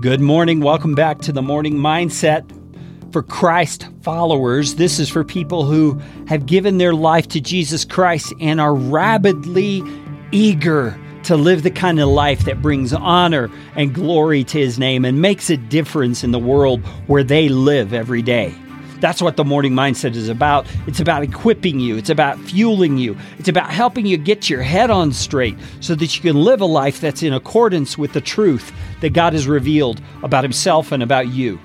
Good morning. Welcome back to the Morning Mindset for Christ followers. This is for people who have given their life to Jesus Christ and are rabidly eager to live the kind of life that brings honor and glory to his name and makes a difference in the world where they live every day. That's what the morning mindset is about. It's about equipping you, it's about fueling you, it's about helping you get your head on straight so that you can live a life that's in accordance with the truth that God has revealed about Himself and about you.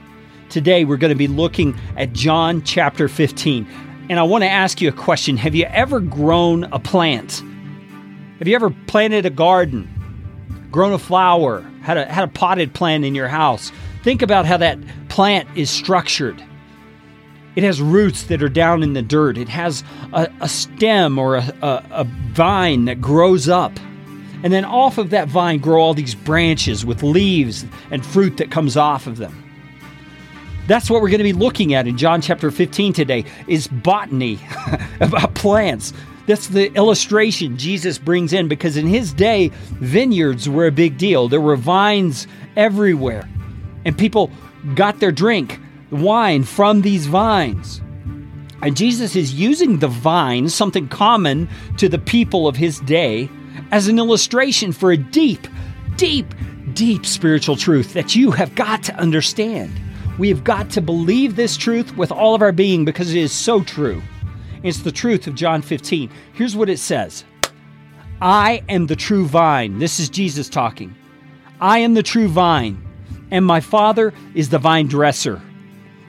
Today, we're going to be looking at John chapter 15. And I want to ask you a question Have you ever grown a plant? Have you ever planted a garden, grown a flower, had a, had a potted plant in your house? Think about how that plant is structured. It has roots that are down in the dirt. It has a, a stem or a, a, a vine that grows up. And then off of that vine grow all these branches with leaves and fruit that comes off of them. That's what we're going to be looking at in John chapter 15 today is botany about plants. That's the illustration Jesus brings in because in his day vineyards were a big deal. There were vines everywhere. And people got their drink wine from these vines. And Jesus is using the vine, something common to the people of his day, as an illustration for a deep, deep, deep spiritual truth that you have got to understand. We have got to believe this truth with all of our being because it is so true. It's the truth of John 15. Here's what it says I am the true vine. This is Jesus talking. I am the true vine, and my Father is the vine dresser.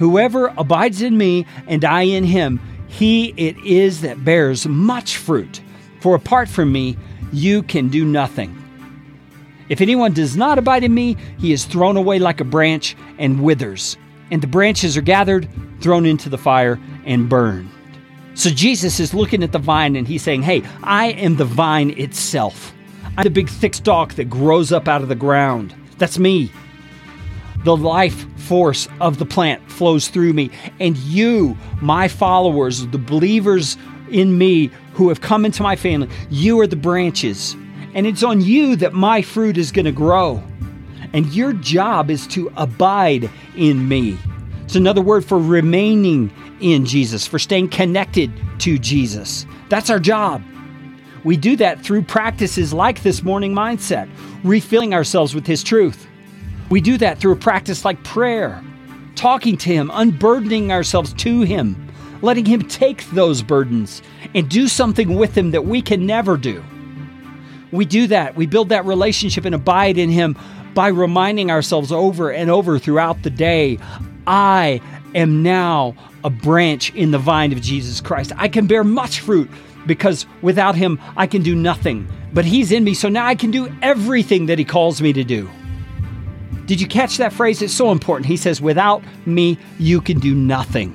Whoever abides in me and I in him, he it is that bears much fruit. For apart from me, you can do nothing. If anyone does not abide in me, he is thrown away like a branch and withers. And the branches are gathered, thrown into the fire, and burned. So Jesus is looking at the vine and he's saying, Hey, I am the vine itself. I'm the big thick stalk that grows up out of the ground. That's me the life force of the plant flows through me. And you, my followers, the believers in me who have come into my family, you are the branches. And it's on you that my fruit is going to grow. And your job is to abide in me. It's another word for remaining in Jesus, for staying connected to Jesus. That's our job. We do that through practices like this morning mindset, refilling ourselves with His truth. We do that through a practice like prayer, talking to Him, unburdening ourselves to Him, letting Him take those burdens and do something with them that we can never do. We do that. We build that relationship and abide in Him by reminding ourselves over and over throughout the day I am now a branch in the vine of Jesus Christ. I can bear much fruit because without Him, I can do nothing. But He's in me, so now I can do everything that He calls me to do. Did you catch that phrase? It's so important. He says, Without me, you can do nothing.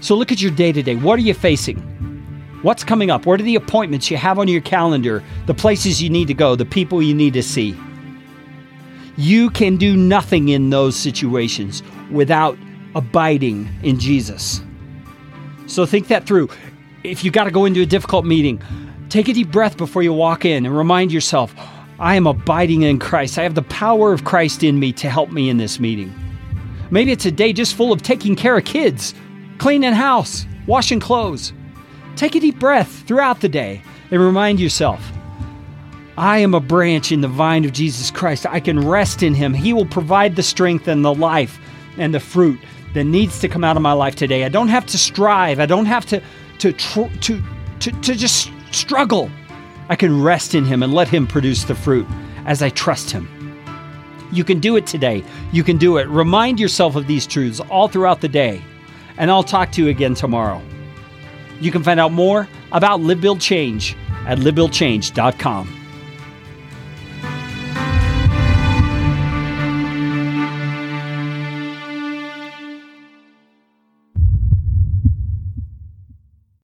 So look at your day to day. What are you facing? What's coming up? What are the appointments you have on your calendar? The places you need to go, the people you need to see. You can do nothing in those situations without abiding in Jesus. So think that through. If you got to go into a difficult meeting, take a deep breath before you walk in and remind yourself, I am abiding in Christ. I have the power of Christ in me to help me in this meeting. Maybe it's a day just full of taking care of kids, cleaning house, washing clothes. Take a deep breath throughout the day and remind yourself I am a branch in the vine of Jesus Christ. I can rest in Him. He will provide the strength and the life and the fruit that needs to come out of my life today. I don't have to strive. I don't have to to to to, to just struggle. I can rest in Him and let Him produce the fruit as I trust Him. You can do it today. You can do it. Remind yourself of these truths all throughout the day. And I'll talk to you again tomorrow. You can find out more about Live Build Change at livebuildchange.com.